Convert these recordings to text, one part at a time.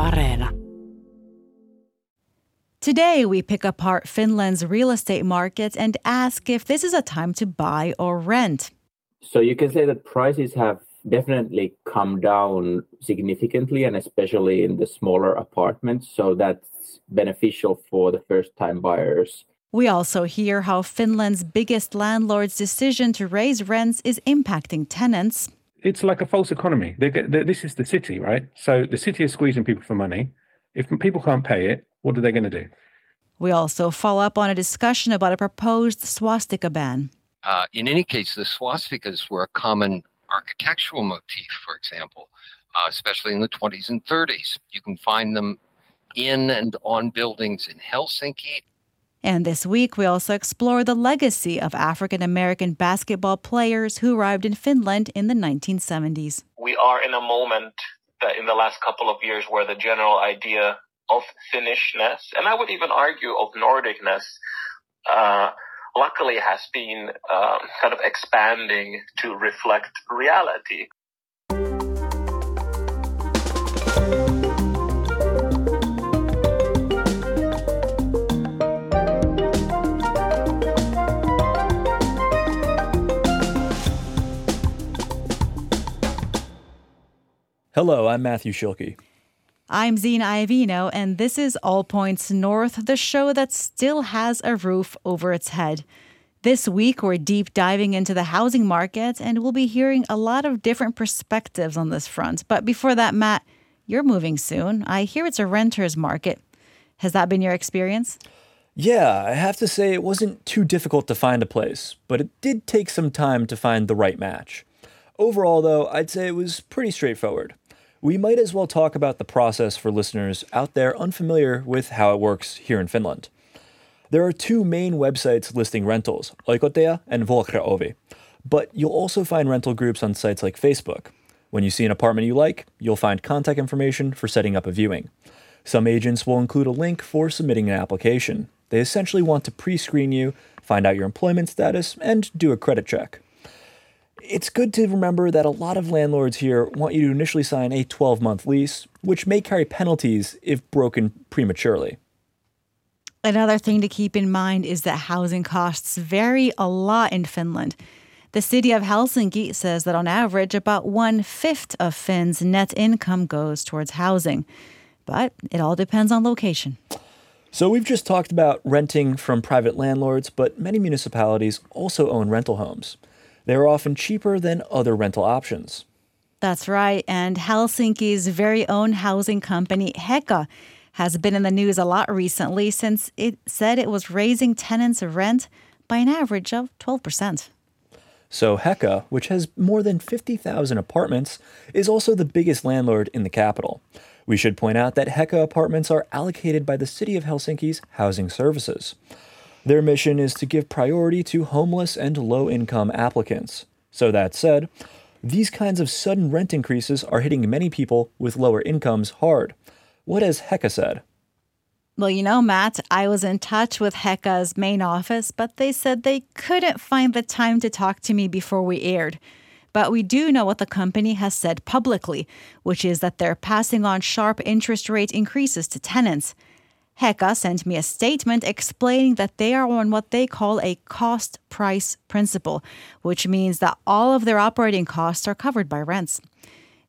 Areena. Today, we pick apart Finland's real estate market and ask if this is a time to buy or rent. So you can say that prices have definitely come down significantly, and especially in the smaller apartments. So that's beneficial for the first time buyers. We also hear how Finland's biggest landlord's decision to raise rents is impacting tenants. It's like a false economy. They get, they, this is the city, right? So the city is squeezing people for money. If people can't pay it, what are they going to do? We also follow up on a discussion about a proposed swastika ban. Uh, in any case, the swastikas were a common architectural motif, for example, uh, especially in the 20s and 30s. You can find them in and on buildings in Helsinki. And this week, we also explore the legacy of African American basketball players who arrived in Finland in the 1970s. We are in a moment that in the last couple of years where the general idea of Finnishness, and I would even argue of Nordicness, uh, luckily has been uh, kind of expanding to reflect reality. Hello, I'm Matthew Schilke. I'm Zena Iovino, and this is All Points North, the show that still has a roof over its head. This week, we're deep diving into the housing market, and we'll be hearing a lot of different perspectives on this front. But before that, Matt, you're moving soon. I hear it's a renter's market. Has that been your experience? Yeah, I have to say it wasn't too difficult to find a place, but it did take some time to find the right match. Overall, though, I'd say it was pretty straightforward we might as well talk about the process for listeners out there unfamiliar with how it works here in Finland. There are two main websites listing rentals, Oikotie and Vuokraovi, but you'll also find rental groups on sites like Facebook. When you see an apartment you like, you'll find contact information for setting up a viewing. Some agents will include a link for submitting an application. They essentially want to pre screen you, find out your employment status, and do a credit check. It's good to remember that a lot of landlords here want you to initially sign a 12 month lease, which may carry penalties if broken prematurely. Another thing to keep in mind is that housing costs vary a lot in Finland. The city of Helsinki says that on average, about one fifth of Finns' net income goes towards housing. But it all depends on location. So, we've just talked about renting from private landlords, but many municipalities also own rental homes. They are often cheaper than other rental options. That's right. And Helsinki's very own housing company, Heka, has been in the news a lot recently since it said it was raising tenants' rent by an average of 12%. So, Heka, which has more than 50,000 apartments, is also the biggest landlord in the capital. We should point out that Heka apartments are allocated by the City of Helsinki's Housing Services. Their mission is to give priority to homeless and low income applicants. So, that said, these kinds of sudden rent increases are hitting many people with lower incomes hard. What has Heka said? Well, you know, Matt, I was in touch with Heka's main office, but they said they couldn't find the time to talk to me before we aired. But we do know what the company has said publicly, which is that they're passing on sharp interest rate increases to tenants. Heka sent me a statement explaining that they are on what they call a cost price principle, which means that all of their operating costs are covered by rents.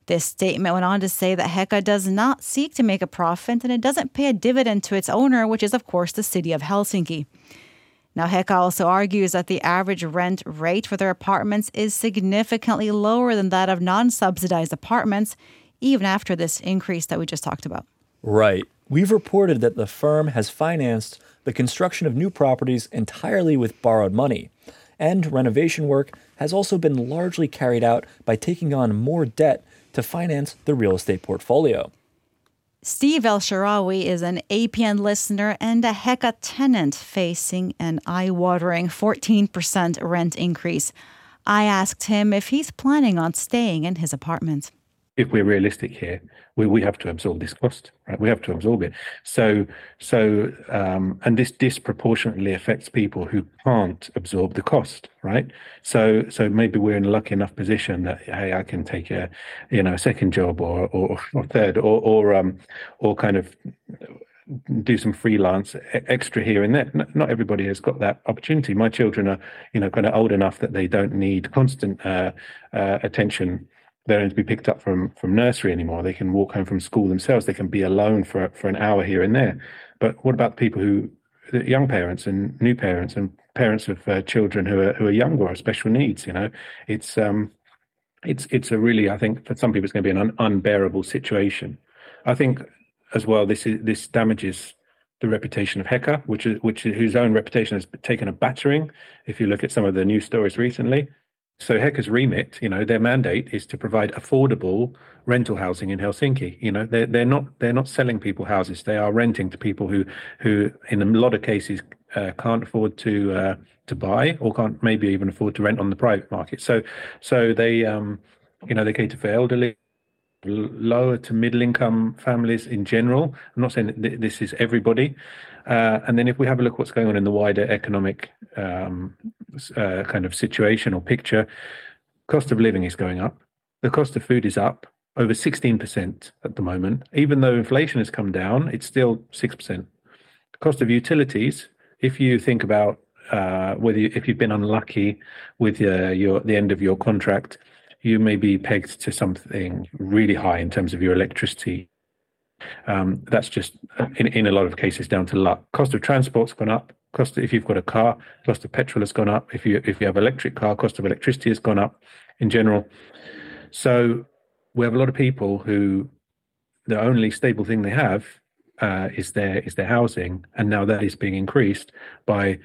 This statement went on to say that Heka does not seek to make a profit and it doesn't pay a dividend to its owner, which is, of course, the city of Helsinki. Now, Heka also argues that the average rent rate for their apartments is significantly lower than that of non subsidized apartments, even after this increase that we just talked about. Right. We've reported that the firm has financed the construction of new properties entirely with borrowed money, and renovation work has also been largely carried out by taking on more debt to finance the real estate portfolio. Steve El Sharawi is an APN listener and a Heka tenant facing an eye watering 14% rent increase. I asked him if he's planning on staying in his apartment. If we're realistic here, we, we have to absorb this cost, right? We have to absorb it. So, so, um, and this disproportionately affects people who can't absorb the cost, right? So, so maybe we're in a lucky enough position that hey, I can take a, you know, a second job or or, or third or or um or kind of do some freelance extra here and there. Not everybody has got that opportunity. My children are, you know, kind of old enough that they don't need constant uh, uh, attention they don't need to be picked up from from nursery anymore. They can walk home from school themselves. They can be alone for for an hour here and there. But what about the people who, young parents and new parents and parents of uh, children who are who are younger or special needs? You know, it's um, it's it's a really I think for some people it's going to be an un- unbearable situation. I think as well this is this damages the reputation of Heka, which is which is, whose own reputation has taken a battering. If you look at some of the news stories recently, so Heka's remit, you know, their mandate is to provide affordable rental housing in Helsinki. You know, they're they're not they're not selling people houses. They are renting to people who who in a lot of cases uh, can't afford to uh, to buy or can't maybe even afford to rent on the private market. So so they um you know they cater for elderly lower to middle income families in general. I'm not saying that this is everybody. Uh, and then if we have a look at what's going on in the wider economic um, uh, kind of situation or picture, cost of living is going up. The cost of food is up over 16% at the moment. Even though inflation has come down, it's still 6%. Cost of utilities, if you think about uh, whether you, if you've been unlucky with uh, your the end of your contract, you may be pegged to something really high in terms of your electricity. Um, that's just in, in a lot of cases down to luck. Cost of transport's gone up. Cost if you've got a car, cost of petrol has gone up. If you if you have electric car, cost of electricity has gone up in general. So we have a lot of people who the only stable thing they have uh, is their is their housing, and now that is being increased by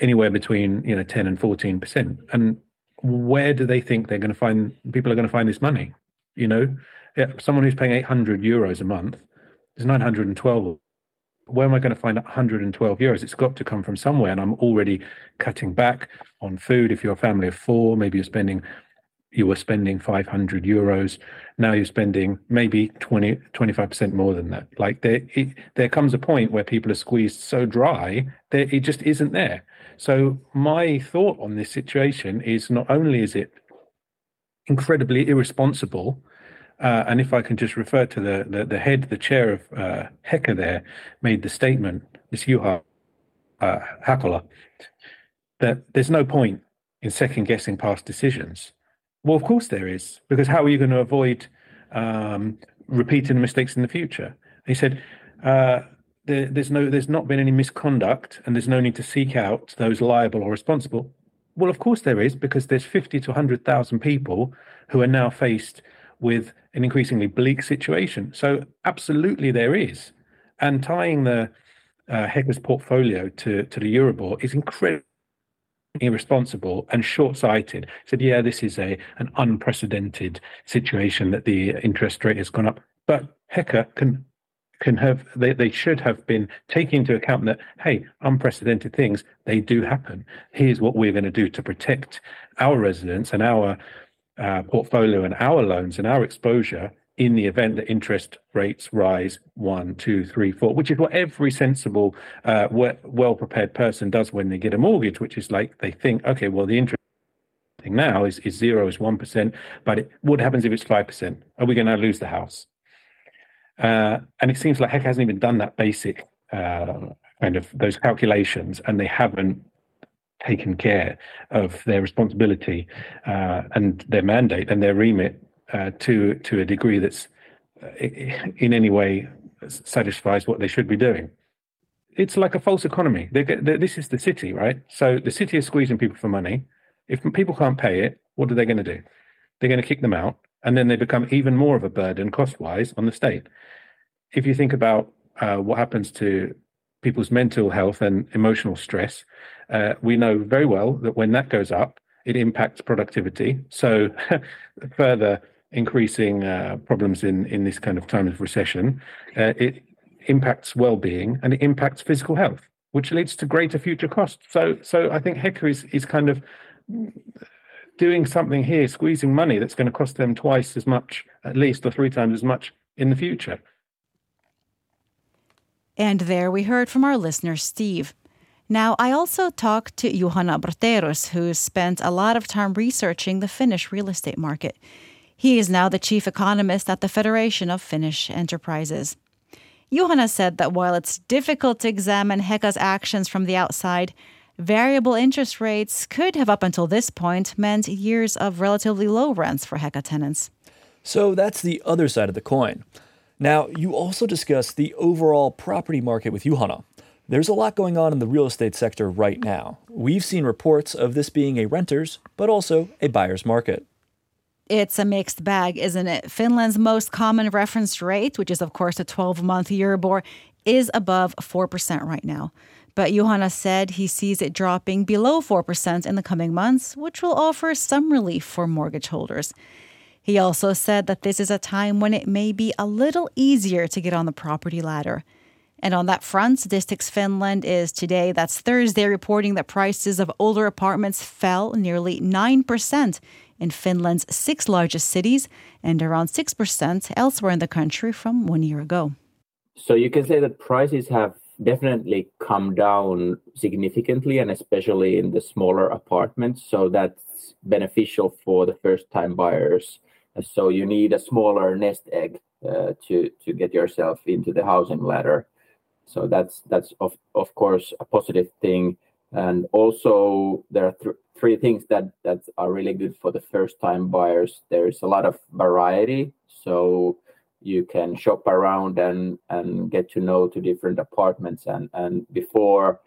anywhere between you know 10 and 14 percent and where do they think they're going to find people are going to find this money? You know, someone who's paying 800 euros a month is 912. Where am I going to find 112 euros? It's got to come from somewhere. And I'm already cutting back on food. If you're a family of four, maybe you're spending, you were spending 500 euros. Now you're spending maybe 20, 25% more than that. Like there, it, there comes a point where people are squeezed so dry that it just isn't there. So my thought on this situation is not only is it incredibly irresponsible, uh, and if I can just refer to the the, the head, the chair of uh, Heka there, made the statement, this Juha uh, Hakola, that there's no point in second guessing past decisions. Well, of course there is, because how are you going to avoid um, repeating mistakes in the future? He said, uh, there, there's no there's not been any misconduct and there's no need to seek out those liable or responsible. Well of course there is because there's 50 to 100,000 people who are now faced with an increasingly bleak situation. So absolutely there is. And tying the uh, Heka's portfolio to to the Euribor is incredibly irresponsible and short-sighted. Said, yeah, this is a an unprecedented situation that the interest rate has gone up, but Heka can can have they, they should have been taking into account that hey unprecedented things they do happen here's what we're going to do to protect our residents and our uh, portfolio and our loans and our exposure in the event that interest rates rise one two three four which is what every sensible uh, well prepared person does when they get a mortgage which is like they think okay well the interest thing now is, is zero is one percent but it, what happens if it's five percent? Are we going to lose the house? Uh, and it seems like Heka hasn't even done that basic uh, kind of those calculations, and they haven't taken care of their responsibility uh, and their mandate and their remit uh, to to a degree that's uh, in any way satisfies what they should be doing. It's like a false economy. They they, this is the city, right? So the city is squeezing people for money. If people can't pay it, what are they going to do? They're going to kick them out and then they become even more of a burden cost wise on the state. If you think about uh, what happens to people's mental health and emotional stress, uh, we know very well that when that goes up, it impacts productivity. So, further increasing uh, problems in, in this kind of time of recession, uh, it impacts well being and it impacts physical health, which leads to greater future costs. So, so I think Heka is, is kind of doing something here, squeezing money that's going to cost them twice as much, at least, or three times as much in the future. And there we heard from our listener, Steve. Now, I also talked to Juhana Brotherus, who spent a lot of time researching the Finnish real estate market. He is now the chief economist at the Federation of Finnish Enterprises. Juhana said that while it's difficult to examine Heka's actions from the outside, variable interest rates could have up until this point meant years of relatively low rents for Heka tenants. So that's the other side of the coin. Now, you also discussed the overall property market with Juhana. There's a lot going on in the real estate sector right now. We've seen reports of this being a renter's, but also a buyer's market. It's a mixed bag, isn't it? Finland's most common reference rate, which is, of course, a 12 month Euribor, is above 4% right now. But Juhana said he sees it dropping below 4% in the coming months, which will offer some relief for mortgage holders. He also said that this is a time when it may be a little easier to get on the property ladder. And on that front, Statistics Finland is today, that's Thursday, reporting that prices of older apartments fell nearly 9% in Finland's six largest cities and around 6% elsewhere in the country from one year ago. So you can say that prices have definitely come down significantly and especially in the smaller apartments. So that's beneficial for the first time buyers. So you need a smaller nest egg uh, to, to get yourself into the housing ladder. So that's that's of of course a positive thing. And also there are th- three things that that are really good for the first time buyers. There's a lot of variety, so you can shop around and and get to know to different apartments and and before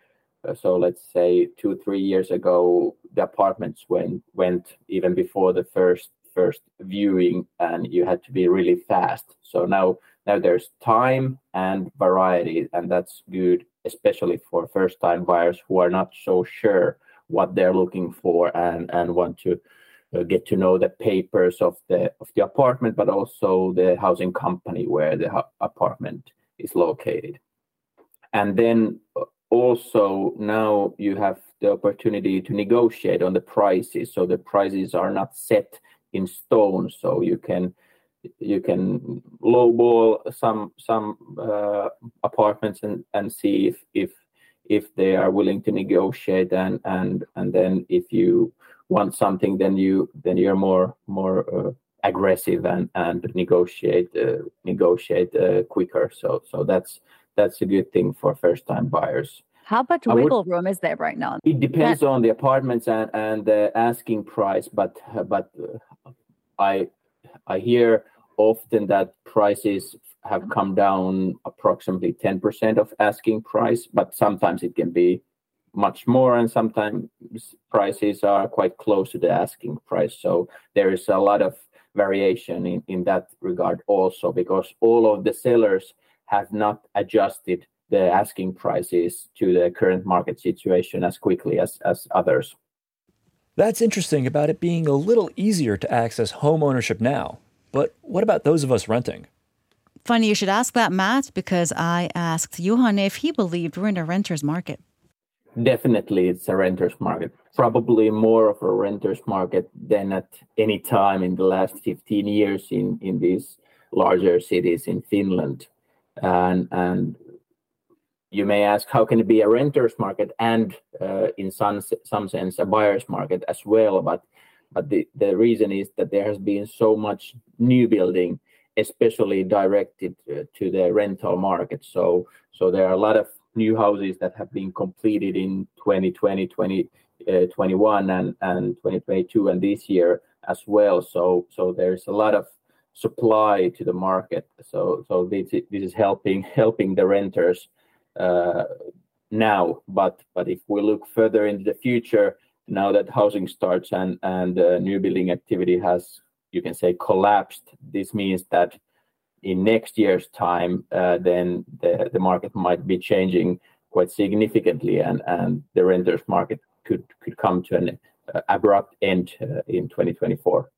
uh, so let's say two three years ago the apartments went went even before the first first viewing and you had to be really fast so now now there's time and variety, and that's good, especially for first time buyers who are not so sure what they're looking for and, and want to uh, get to know the papers of the of the apartment, but also the housing company where the apartment is located. And then uh, also now you have the opportunity to negotiate on the prices. So the prices are not set in stone, so you can you can lowball some some uh, apartments and and see if if if they are willing to negotiate and and and then if you want something then you then you're more more uh, aggressive and and negotiate uh, negotiate uh, quicker. So so that's that's a good thing for first time buyers. How much wiggle would, room is there right now? It depends that... on the apartments and and the asking price but but uh, i I hear often that prices have come down approximately 10% of asking price, but sometimes it can be much more, and sometimes prices are quite close to the asking price. So there is a lot of variation in, in that regard also, because all of the sellers have not adjusted the asking prices to the current market situation as quickly as, as others. That's interesting about it being a little easier to access home ownership now. But what about those of us renting? Funny you should ask that, Matt, because I asked Johan if he believed we're in a renter's market. Definitely, it's a renter's market. Probably more of a renter's market than at any time in the last 15 years in, in these larger cities in Finland. And, and you may ask how can it be a renter's market and uh, in some some sense a buyer's market as well but but the, the reason is that there has been so much new building especially directed uh, to the rental market. So so there are a lot of new houses that have been completed in 2020 2021 uh, and and 2022 and this year as well. So so there's a lot of supply to the market. So so this, is helping helping the renters uh, now. But but if we look further into the future, now that housing starts and and new building activity has, you can say, collapsed, this means that in next year's time, uh, then the the market might be changing quite significantly, and and the renters market could could come to an uh, abrupt end uh, in 2024.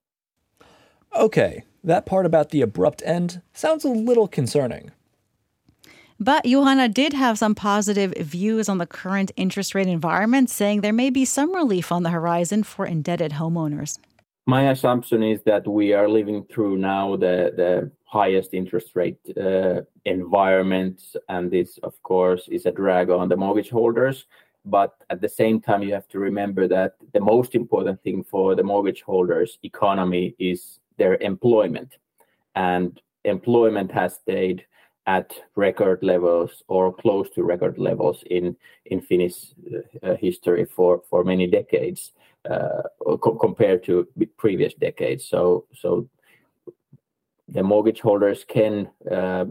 Okay, that part about the abrupt end sounds a little concerning. But Juhana did have some positive views on the current interest rate environment, saying there may be some relief on the horizon for indebted homeowners. My assumption is that we are living through now the, the highest interest rate uh, environment, and this, of course, is a drag on the mortgage holders. But at the same time, you have to remember that the most important thing for the mortgage holders' economy is their employment. And employment has stayed at record levels or close to record levels in in Finnish uh, history for for many decades compared to previous decades. So so the mortgage holders can uh,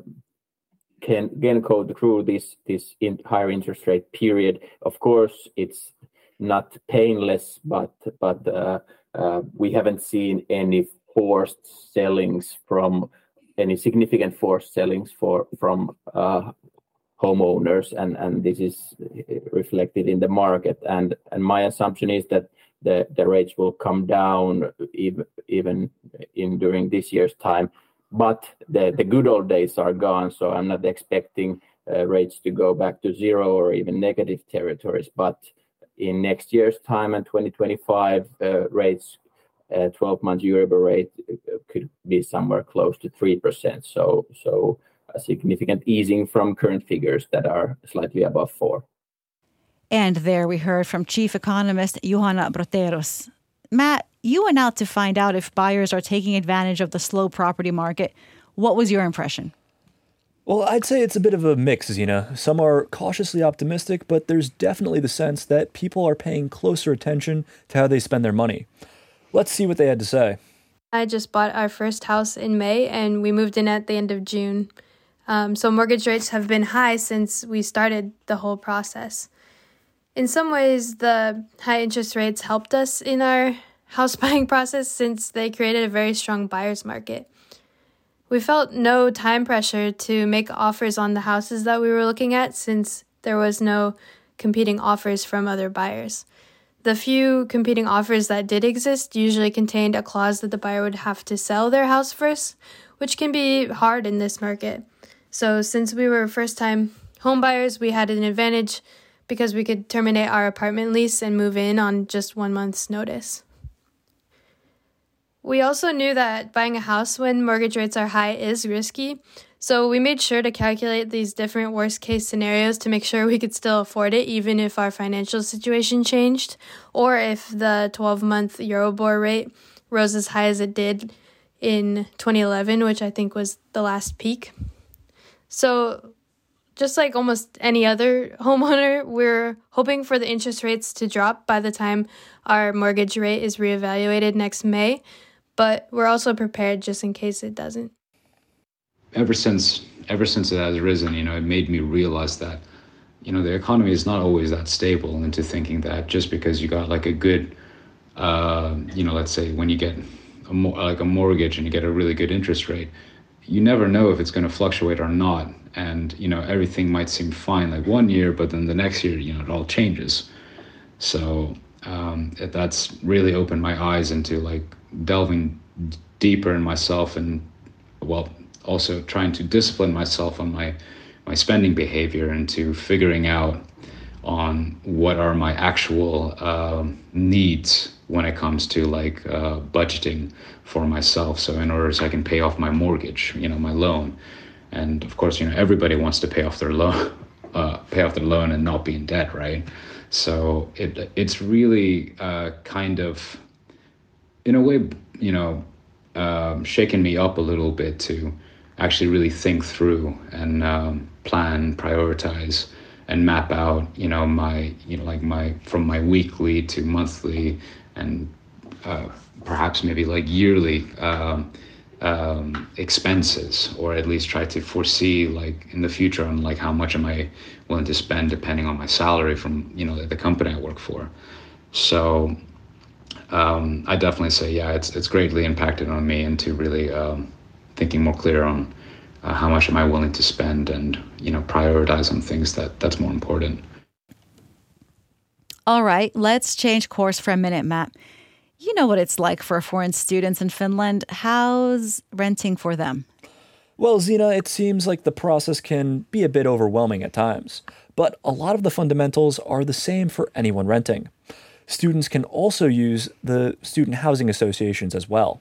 go through this higher interest rate period. Of course, it's not painless, but but uh, uh, we haven't seen any forced sellings from any significant forced sellings for from uh, homeowners, and this is reflected in the market. And my assumption is that the the rates will come down even even in during this year's time. But the the good old days are gone, so I'm not expecting uh, rates to go back to zero or even negative territories. But in next year's time and 2025, uh, rates 12-month Euribor rate could be somewhere close to 3%. So so a significant easing from current figures that are slightly above 4 And there we heard from Chief Economist Juhana Brotherus. Matt, you went out to find out if buyers are taking advantage of the slow property market. What was your impression? Well, I'd say it's a bit of a mix, you know. Some are cautiously optimistic, but there's definitely the sense that people are paying closer attention to how they spend their money. Let's see what they had to say. I just bought our first house in May and we moved in at the end of June. Um, so mortgage rates have been high since we started the whole process. In some ways, the high interest rates helped us in our house buying process since they created a very strong buyer's market. We felt no time pressure to make offers on the houses that we were looking at since there was no competing offers from other buyers. The few competing offers that did exist usually contained a clause that the buyer would have to sell their house first, which can be hard in this market. So, since we were first time home buyers, we had an advantage because we could terminate our apartment lease and move in on just one month's notice. We also knew that buying a house when mortgage rates are high is risky, so we made sure to calculate these different worst case scenarios to make sure we could still afford it even if our financial situation changed or if the 12 month Euribor rate rose as high as it did in 2011, which I think was the last peak. So, just like almost any other homeowner, we're hoping for the interest rates to drop by the time our mortgage rate is reevaluated next May, but we're also prepared just in case it doesn't ever since ever since it has risen, you know, it made me realize that, you know, the economy is not always that stable. Into thinking that just because you got like a good, uh, you know, let's say when you get a mo- like a mortgage and you get a really good interest rate, you never know if it's going to fluctuate or not. And you know, everything might seem fine like one year, but then the next year, you know, it all changes. So um, that's really opened my eyes into like delving deeper in myself and well also trying to discipline myself on my my spending behavior and to figuring out on what are my actual uh, needs when it comes to like uh, budgeting for myself. So in order so I can pay off my mortgage, you know, my loan, and of course, you know, everybody wants to pay off their loan, uh, pay off their loan and not be in debt, right? So it it's really uh, kind of, in a way, you know, um, me up a little bit to actually really think through and um, plan, prioritize, and map out, you know, my, you know, like my from my weekly to monthly, and uh, perhaps maybe like yearly um, um, expenses, or at least try to foresee, like in the future, on like how much am I willing to spend depending on my salary from, you know, the, the company I work for. So um, I definitely say, yeah, it's it's greatly impacted on me into really um, thinking more clear on uh, how much am I willing to spend and you know prioritize on things that that's more important. All right, let's change course for a minute, Matt. You know what it's like for foreign students in Finland. How's renting for them? Well, Zena, it seems like the process can be a bit overwhelming at times, but a lot of the fundamentals are the same for anyone renting. Students can also use the student housing associations as well.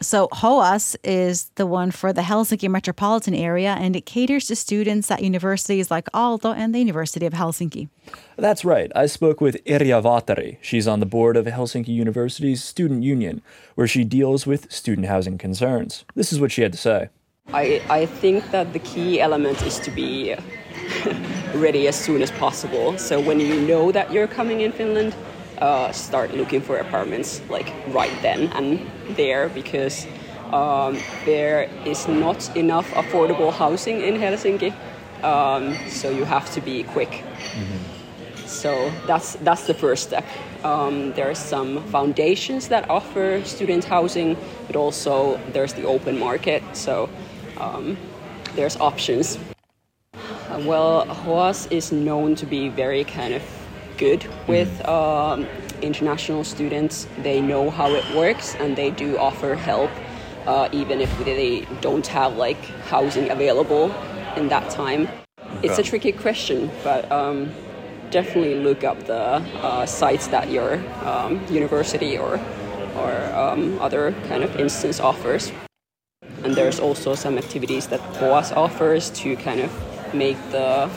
So HOAS is the one for the Helsinki metropolitan area and it caters to students at universities like Aalto and the University of Helsinki. That's right. I spoke with Irja Vatari. She's on the board of Helsinki University's student union, where she deals with student housing concerns. This is what she had to say. I, I think that the key element is to be ready as soon as possible. So when you know that you're coming in Finland, uh, start looking for apartments like right then and there because um, there is not enough affordable housing in Helsinki. Um, so you have to be quick. Mm-hmm. So that's that's the first step. Um, there are some foundations that offer student housing, but also there's the open market. So um, there's options. Well, HOAS is known to be very kind of good with mm-hmm. um, international students. They know how it works and they do offer help, uh, even if they don't have like housing available in that time. It's a tricky question, but um, definitely look up the uh, sites that your um, university or or um, other kind of instance offers. And there's also some activities that HOAS offers to kind of make the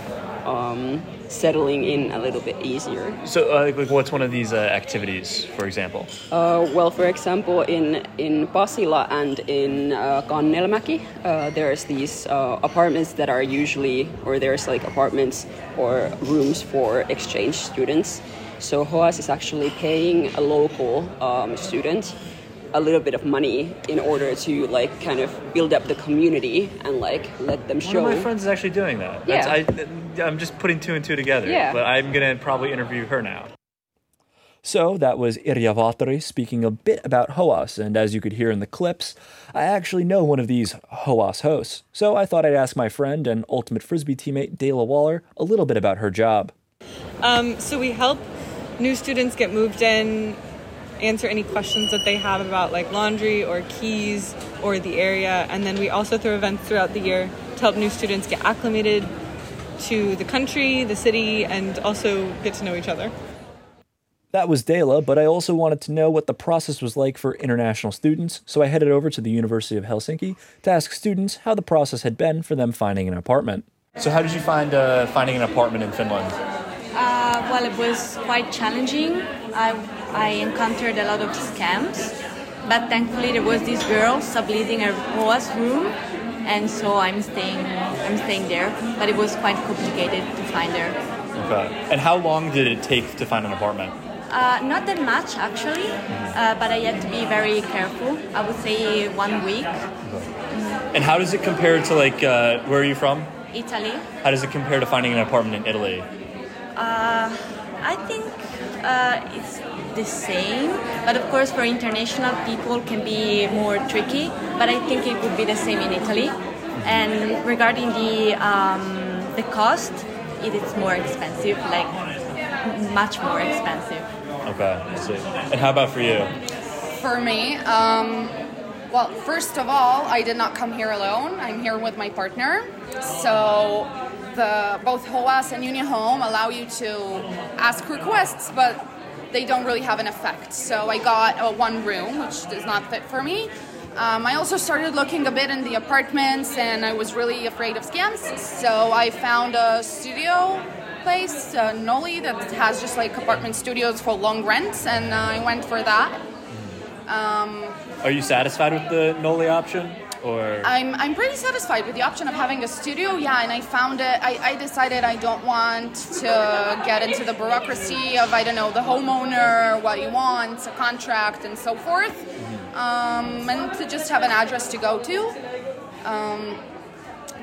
um, settling in a little bit easier. So, uh, like, what's one of these uh, activities, for example? Uh, well, for example, in in Pasila and in uh, Kannelmäki, uh, there's these uh, apartments that are usually, or there's like apartments or rooms for exchange students. So HOAS is actually paying a local um, student a little bit of money in order to like kind of build up the community and like let them show. One of my friends is actually doing that. Yeah. I, I'm just putting two and two together. Yeah. But I'm gonna probably interview her now. So that was Irja Vatari speaking a bit about HOAS, and as you could hear in the clips, I actually know one of these HOAS hosts. So I thought I'd ask my friend and Ultimate Frisbee teammate Dayla Waller a little bit about her job. Um, so we help new students get moved in answer any questions that they have about like laundry or keys or the area. And then we also throw events throughout the year to help new students get acclimated to the country, the city, and also get to know each other. That was Dela, but I also wanted to know what the process was like for international students, so I headed over to the University of Helsinki to ask students how the process had been for them finding an apartment. So, how did you find uh, finding an apartment in Finland? Uh, well, it was quite challenging. I I encountered a lot of scams, but thankfully there was this girl subleasing a HOAS room, and so I'm staying. I'm staying there. But it was quite complicated to find her. Okay. And how long did it take to find an apartment? Uh, not that much actually, uh, but I had to be very careful. I would say one week. Mm-hmm. And how does it compare to like uh, where are you from? Italy. How does it compare to finding an apartment in Italy? Uh, I think uh, it's the same, but of course for international people can be more tricky. But I think it would be the same in Italy. And regarding the um, the cost, it is more expensive, like much more expensive. Okay, I see. And how about for you? For me, um, well, first of all, I did not come here alone. I'm here with my partner. So the both HOAS and Union Home allow you to ask requests, but they don't really have an effect. So I got a one room, which does not fit for me. Um, I also started looking a bit in the apartments, and I was really afraid of scams. So I found a studio place, uh, Noli, that has just like apartment studios for long rents, and uh, I went for that. Um, Are you satisfied with the Noli option? Or? I'm, I'm pretty satisfied with the option of having a studio yeah and i found it I, I decided i don't want to get into the bureaucracy of i don't know the homeowner what you want a contract and so forth mm-hmm. um, and to just have an address to go to. Um,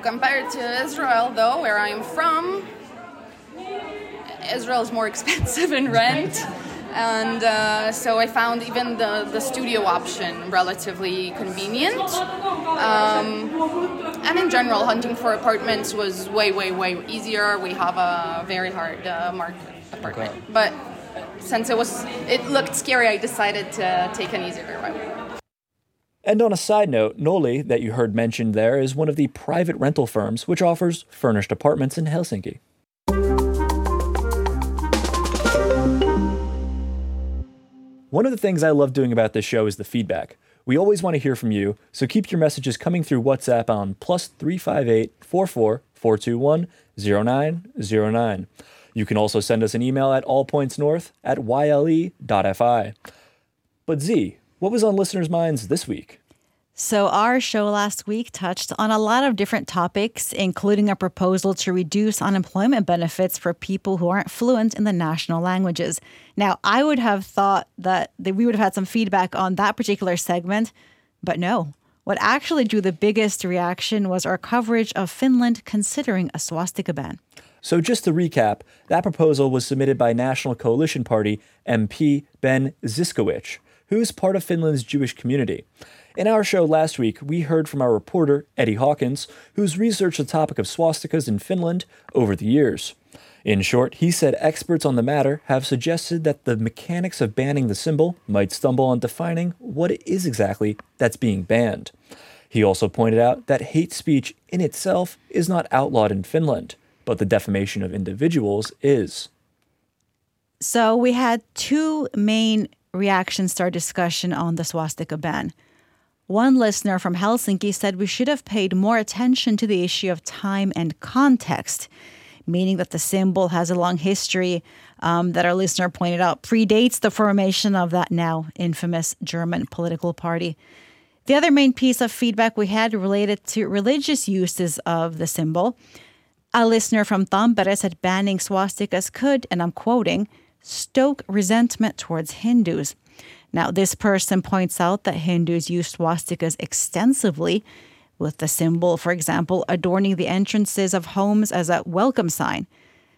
compared to israel though where i am from israel is more expensive in rent and uh, so I found even the, the studio option relatively convenient. Um, and in general, hunting for apartments was way, way, way easier. We have a very hard uh, market apartment, okay. but since it was it looked scary, I decided to take an easier route. And on a side note, Noli, that you heard mentioned there, is one of the private rental firms which offers furnished apartments in Helsinki. One of the things I love doing about this show is the feedback. We always want to hear from you, so keep your messages coming through WhatsApp on plus 358 44 421 0909. You can also send us an email at allpointsnorth at yle.fi. But Z, what was on listeners' minds this week? So, our show last week touched on a lot of different topics, including a proposal to reduce unemployment benefits for people who aren't fluent in the national languages. Now, I would have thought that, that we would have had some feedback on that particular segment, but no. What actually drew the biggest reaction was our coverage of Finland considering a swastika ban. So, just to recap, that proposal was submitted by National Coalition Party MP Ben Zyskowicz, who is part of Finland's Jewish community. In our show last week, we heard from our reporter, Eddie Hawkins, who's researched the topic of swastikas in Finland over the years. In short, he said experts on the matter have suggested that the mechanics of banning the symbol might stumble on defining what it is exactly that's being banned. He also pointed out that hate speech in itself is not outlawed in Finland, but the defamation of individuals is. So we had two main reactions to our discussion on the swastika ban. One listener from Helsinki said we should have paid more attention to the issue of time and context, meaning that the symbol has a long history um, that our listener pointed out predates the formation of that now infamous German political party. The other main piece of feedback we had related to religious uses of the symbol. A listener from Tampere said banning swastikas could, and I'm quoting, stoke resentment towards Hindus. Now, this person points out that Hindus use swastikas extensively, with the symbol, for example, adorning the entrances of homes as a welcome sign.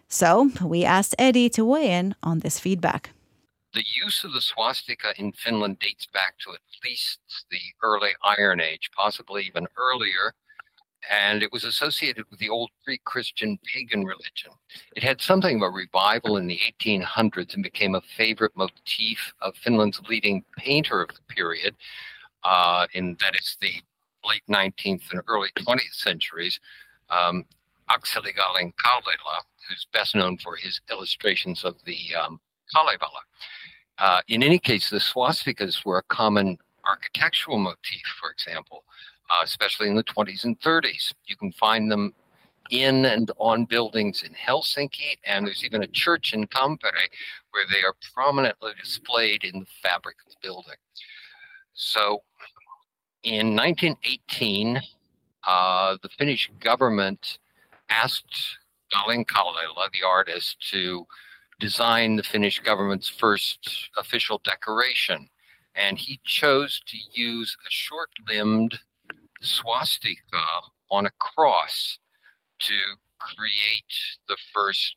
So, we asked Eddie to weigh in on this feedback. The use of the swastika in Finland dates back to at least the early Iron Age, possibly even earlier and it was associated with the old pre Christian pagan religion. It had something of a revival in the 1800s and became a favorite motif of Finland's leading painter of the period, uh, in that is the late 19th and early 20th centuries, um, Akseli Gallen Kalevala, who's best known for his illustrations of the um, Kalevala. Uh, in any case, the swastikas were a common architectural motif, for example, uh, especially in the 20s and 30s. You can find them in and on buildings in Helsinki, and there's even a church in Tampere where they are prominently displayed in the fabric of the building. So in 1918, uh, the Finnish government asked Gallen-Kallela, the artist, to design the Finnish government's first official decoration. And he chose to use a short limbed swastika on a cross to create the first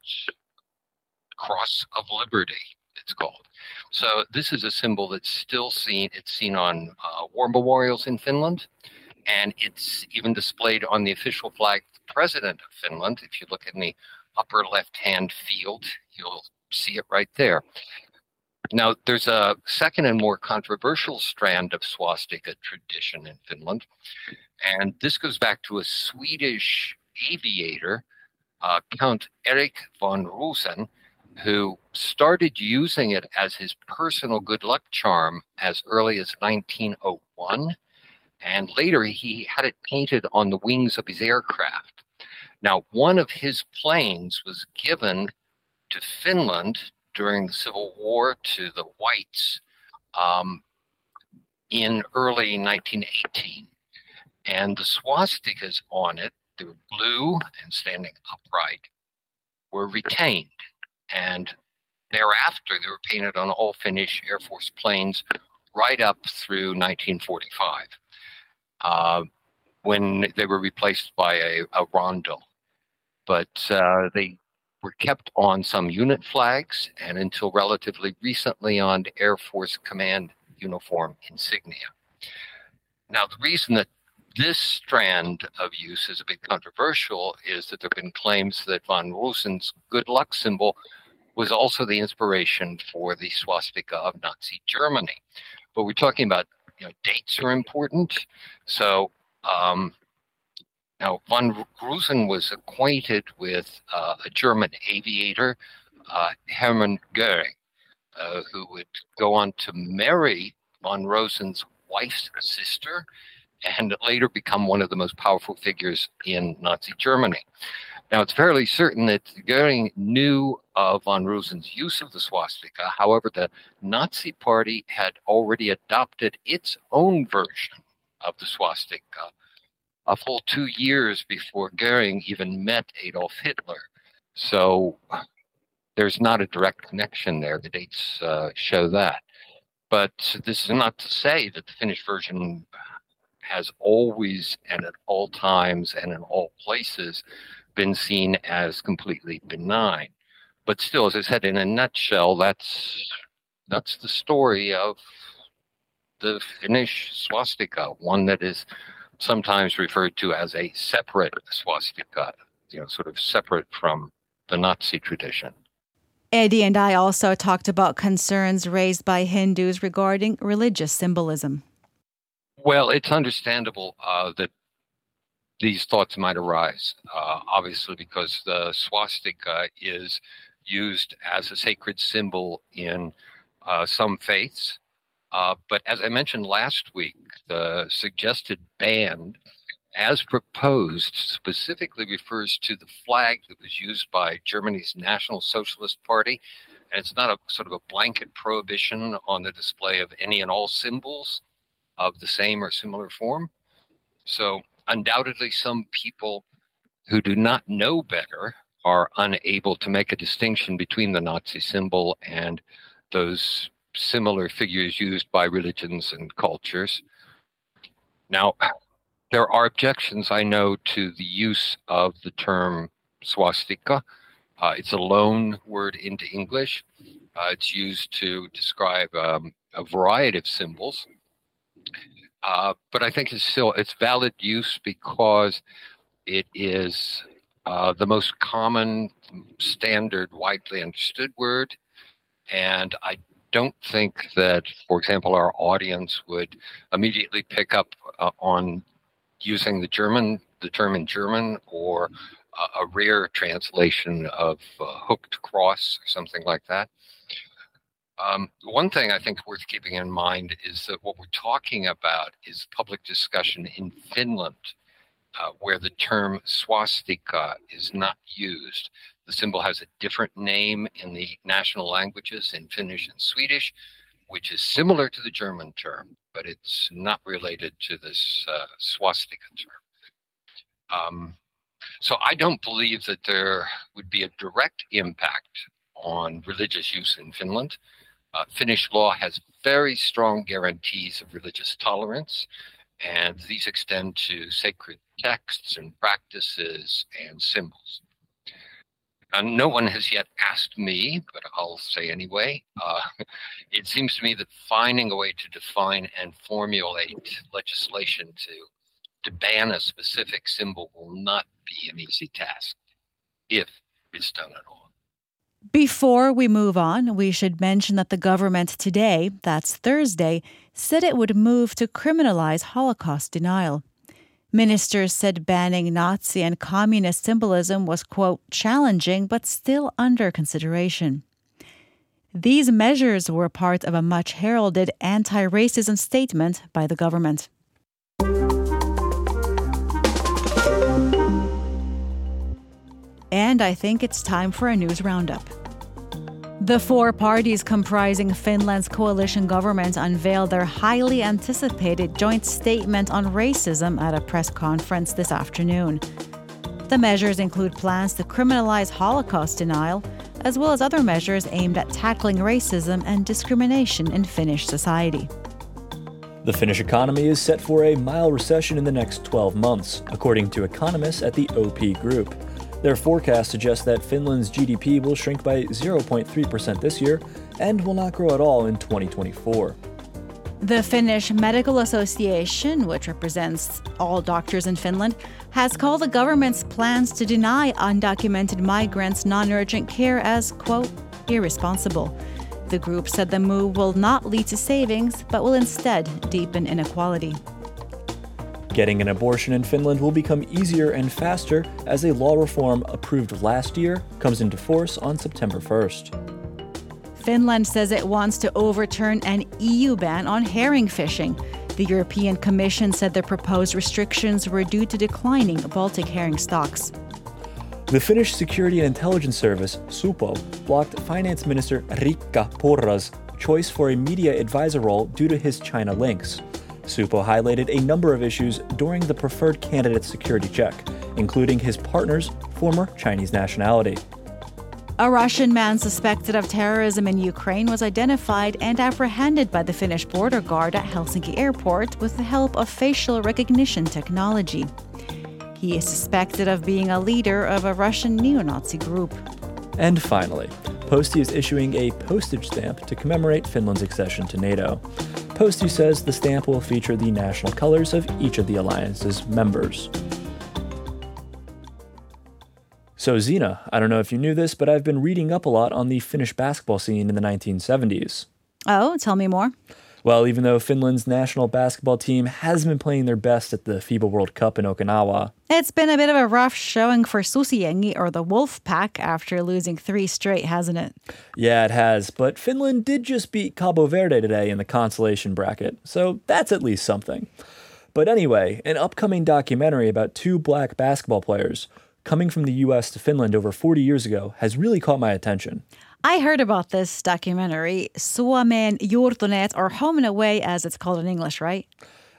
cross of liberty it's called. So this is a symbol that's still seen it's seen on uh, war memorials in finland and it's even displayed on the official flag of the president of finland. If you look in the upper left hand field you'll see it right there now, there's a second and more controversial strand of swastika tradition in Finland, and this goes back to a Swedish aviator, uh, Count Erik von Rosen, who started using it as his personal good luck charm as early as 1901. And later, he had it painted on the wings of his aircraft. Now, one of his planes was given to Finland during the Civil War to the whites um, in early 1918. And the swastikas on it, they were blue and standing upright, were retained. And thereafter, they were painted on all Finnish Air Force planes right up through 1945, uh, when they were replaced by a, a rondel. But uh, they were kept on some unit flags and until relatively recently on Air Force Command uniform insignia. Now, the reason that this strand of use is a bit controversial is that there have been claims that von Rosen's good luck symbol was also the inspiration for the swastika of Nazi Germany. But we're talking about you know, dates are important. So um, now von Rosen was acquainted with uh, a German aviator, uh, Hermann Goering, uh, who would go on to marry von Rosen's wife's sister and later become one of the most powerful figures in Nazi Germany. Now, it's fairly certain that Goering knew of von Rosen's use of the swastika. However, the Nazi Party had already adopted its own version of the swastika a full two years before Goering even met Adolf Hitler. So there's not a direct connection there. The dates uh, show that. But this is not to say that the Finnish version has always and at all times and in all places been seen as completely benign. But still, as I said, in a nutshell, that's that's the story of the Finnish swastika, one that is sometimes referred to as a separate swastika, you know, sort of separate from the Nazi tradition. Eddie and I also talked about concerns raised by Hindus regarding religious symbolism. Well, it's understandable uh, that these thoughts might arise, uh, obviously, because the swastika is used as a sacred symbol in uh, some faiths. Uh, but as I mentioned last week, the suggested ban, as proposed, specifically refers to the flag that was used by Germany's National Socialist Party. And it's not a sort of a blanket prohibition on the display of any and all symbols of the same or similar form. So undoubtedly some people who do not know better are unable to make a distinction between the Nazi symbol and those similar figures used by religions and cultures. Now, there are objections, I know, to the use of the term swastika. Uh, it's a loan word into English. Uh, it's used to describe um, a variety of symbols. Uh, but I think it's still it's valid use because it is uh, the most common, standard, widely understood word, and I don't think that, for example, our audience would immediately pick up uh, on using the German, the term in German, or a rare translation of uh, hooked cross or something like that. Um, one thing I think worth keeping in mind is that what we're talking about is public discussion in Finland, uh, where the term swastika is not used. The symbol has a different name in the national languages, in Finnish and Swedish, which is similar to the German term, but it's not related to this uh, swastika term. Um, so I don't believe that there would be a direct impact on religious use in Finland. Uh, Finnish law has very strong guarantees of religious tolerance, and these extend to sacred texts and practices and symbols. And no one has yet asked me, but I'll say anyway. Uh, it seems to me that finding a way to define and formulate legislation to to ban a specific symbol will not be an easy task, if it's done at all. Before we move on, we should mention that the government today, that's Thursday, said it would move to criminalize Holocaust denial. Ministers said banning Nazi and communist symbolism was, quote, challenging but still under consideration. These measures were part of a much heralded anti racism statement by the government. And I think it's time for a news roundup. The four parties comprising Finland's coalition government unveiled their highly anticipated joint statement on racism at a press conference this afternoon. The measures include plans to criminalize Holocaust denial, as well as other measures aimed at tackling racism and discrimination in Finnish society. The Finnish economy is set for a mild recession in the next 12 months, according to economists at the OP Group. Their forecast suggests that Finland's GDP will shrink by 0.3% this year and will not grow at all in 2024. The Finnish Medical Association, which represents all doctors in Finland, has called the government's plans to deny undocumented migrants non urgent care as, quote, irresponsible. The group said the move will not lead to savings, but will instead deepen inequality. Getting an abortion in Finland will become easier and faster as a law reform approved last year comes into force on September 1st. Finland says it wants to overturn an EU ban on herring fishing. The European Commission said the proposed restrictions were due to declining Baltic herring stocks. The Finnish Security and Intelligence Service, SUPO, blocked Finance Minister Riikka Purra's choice for a media advisor role due to his China links. Supo highlighted a number of issues during the preferred candidate security check, including his partner's former Chinese nationality. A Russian man suspected of terrorism in Ukraine was identified and apprehended by the Finnish border guard at Helsinki airport with the help of facial recognition technology. He is suspected of being a leader of a Russian neo Nazi group. And finally, Posti is issuing a postage stamp to commemorate Finland's accession to NATO. Posti says the stamp will feature the national colors of each of the alliance's members. So, Zena, I don't know if you knew this, but I've been reading up a lot on the Finnish basketball scene in the 1970s. Oh, tell me more. Well, even though Finland's national basketball team has been playing their best at the FIBA World Cup in Okinawa, it's been a bit of a rough showing for Susijengi or the Wolf Pack after losing three straight, hasn't it? Yeah, it has. But Finland did just beat Cabo Verde today in the consolation bracket, so that's at least something. But anyway, an upcoming documentary about two black basketball players coming from the US to Finland over 40 years ago has really caught my attention. I heard about this documentary, Suomen juurtuneet, or Home and Away as it's called in English, right?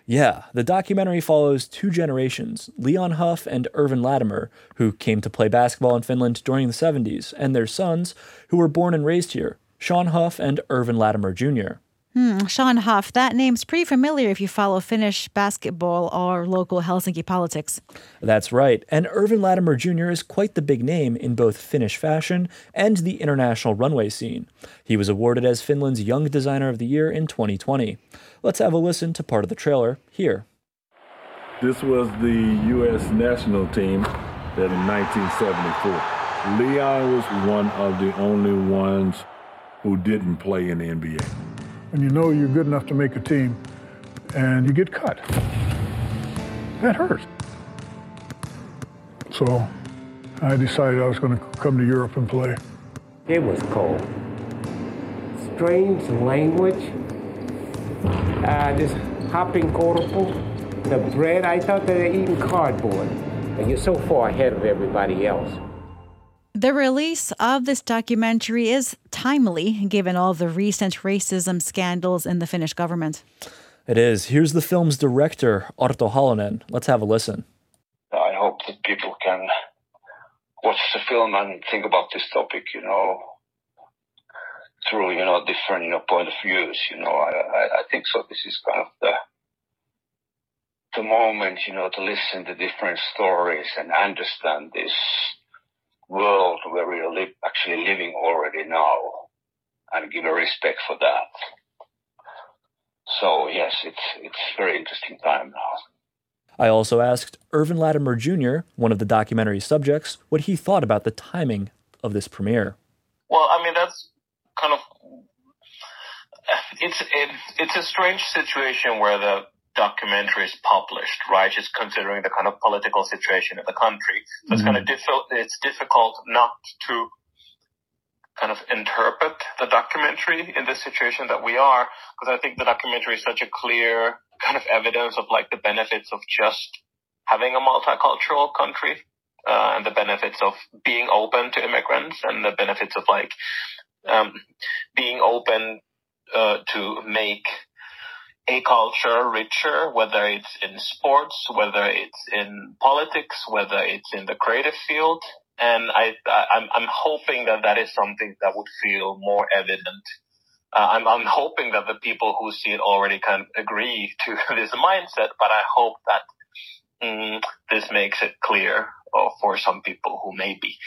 Yeah, the documentary follows two generations, Leon Huff and Irvin Latimer, who came to play basketball in Finland during the 70s, and their sons, who were born and raised here, Sean Huff and Irvin Latimer Jr. Hmm, Sean Huff, that name's pretty familiar if you follow Finnish basketball or local Helsinki politics. That's right, and Irvin Latimer Jr. is quite the big name in both Finnish fashion and the international runway scene. He was awarded as Finland's Young Designer of the Year in 2020. Let's have a listen to part of the trailer here. This was the U.S. national team that in 1974. Leon was one of the only ones who didn't play in the NBA when you know you're good enough to make a team and you get cut. That hurts. So I decided I was going to come to Europe and play. It was cold. Strange language. Uh, this hopping corporal. The bread, I thought they were eating cardboard. And you're so far ahead of everybody else. The release of this documentary is timely given all the recent racism scandals in the Finnish government. It is. Here's the film's director, Arto Halonen. Let's have a listen. I hope that people can watch the film and think about this topic, you know, through, you know, different, you know, point of views. You know, I, I, I think so. This is kind of the the moment, you know, to listen to different stories and understand this world where we are li- actually living already now and give a respect for that. So yes, it's it's very interesting time now. I also asked Irvin Latimer Jr., one of the documentary subjects, what he thought about the timing of this premiere. Well, I mean that's kind of it's it, it's a strange situation where the documentary is published, right? Just considering the kind of political situation in the country. So mm-hmm. it's kind of difficult, it's difficult not to kind of interpret the documentary in the situation that we are, because I think the documentary is such a clear kind of evidence of like the benefits of just having a multicultural country, uh, and the benefits of being open to immigrants and the benefits of like, um, being open, uh, to make a culture richer, whether it's in sports, whether it's in politics, whether it's in the creative field. And I, I'm, I'm hoping that that is something that would feel more evident. Uh, I'm, I'm hoping that the people who see it already can agree to this mindset, but I hope that mm, this makes it clear uh, for some people who maybe,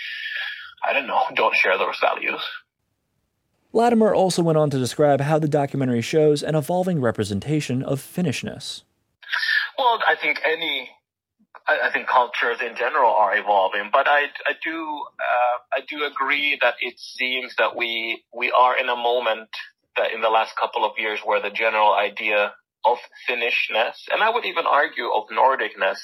I don't know, don't share those values. Latimer also went on to describe how the documentary shows an evolving representation of Finnishness. Well, I think any I, think cultures in general are evolving, but I, I do uh, I do agree that it seems that we we are in a moment that in the last couple of years where the general idea of Finnishness and I would even argue of Nordicness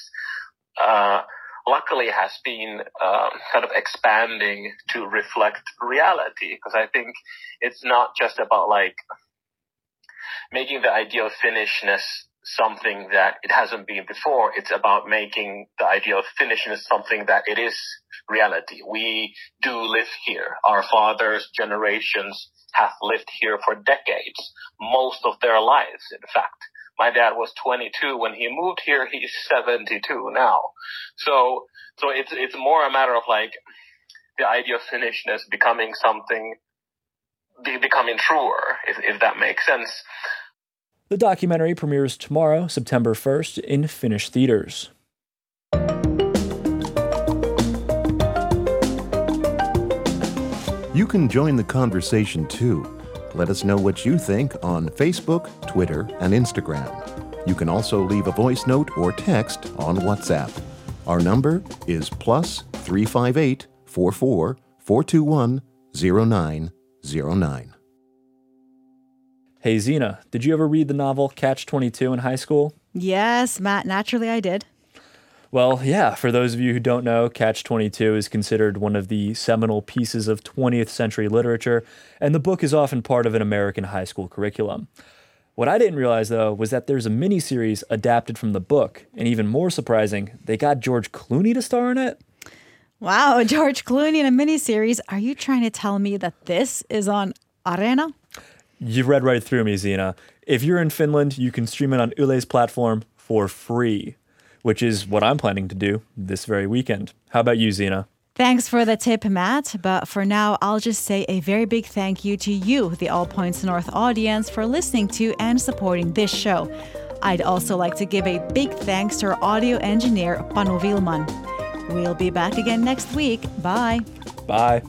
uh, luckily has been um, kind of expanding to reflect reality because I think it's not just about like making the idea of Finnishness something that it hasn't been before. It's about making the idea of Finnishness something that it is reality. We do live here. Our fathers' generations have lived here for decades, most of their lives, in fact. My dad was 22 when he moved here. He's 72 now. So, so it's, it's more a matter of like the idea of Finnishness becoming something, be, becoming truer, if, if that makes sense. The documentary premieres tomorrow, September 1st, in Finnish theaters. You can join the conversation too. Let us know what you think on Facebook, Twitter, and Instagram. You can also leave a voice note or text on WhatsApp. Our number is plus 358 44 421 0909. Hey, Zena, did you ever read the novel Catch 22 in high school? Yes, Matt, naturally I did. Well, yeah, for those of you who don't know, Catch 22 is considered one of the seminal pieces of 20th century literature, and the book is often part of an American high school curriculum. What I didn't realize, though, was that there's a miniseries adapted from the book, and even more surprising, they got George Clooney to star in it. Wow, George Clooney in a miniseries. Are you trying to tell me that this is on Areena? You've read right through me, Zena. If you're in Finland, you can stream it on Yle's platform for free, which is what I'm planning to do this very weekend. How about you, Zena? Thanks for the tip, Matt. But for now, I'll just say a very big thank you to you, the All Points North audience, for listening to and supporting this show. I'd also like to give a big thanks to our audio engineer, Panu Willman. We'll be back again next week. Bye. Bye.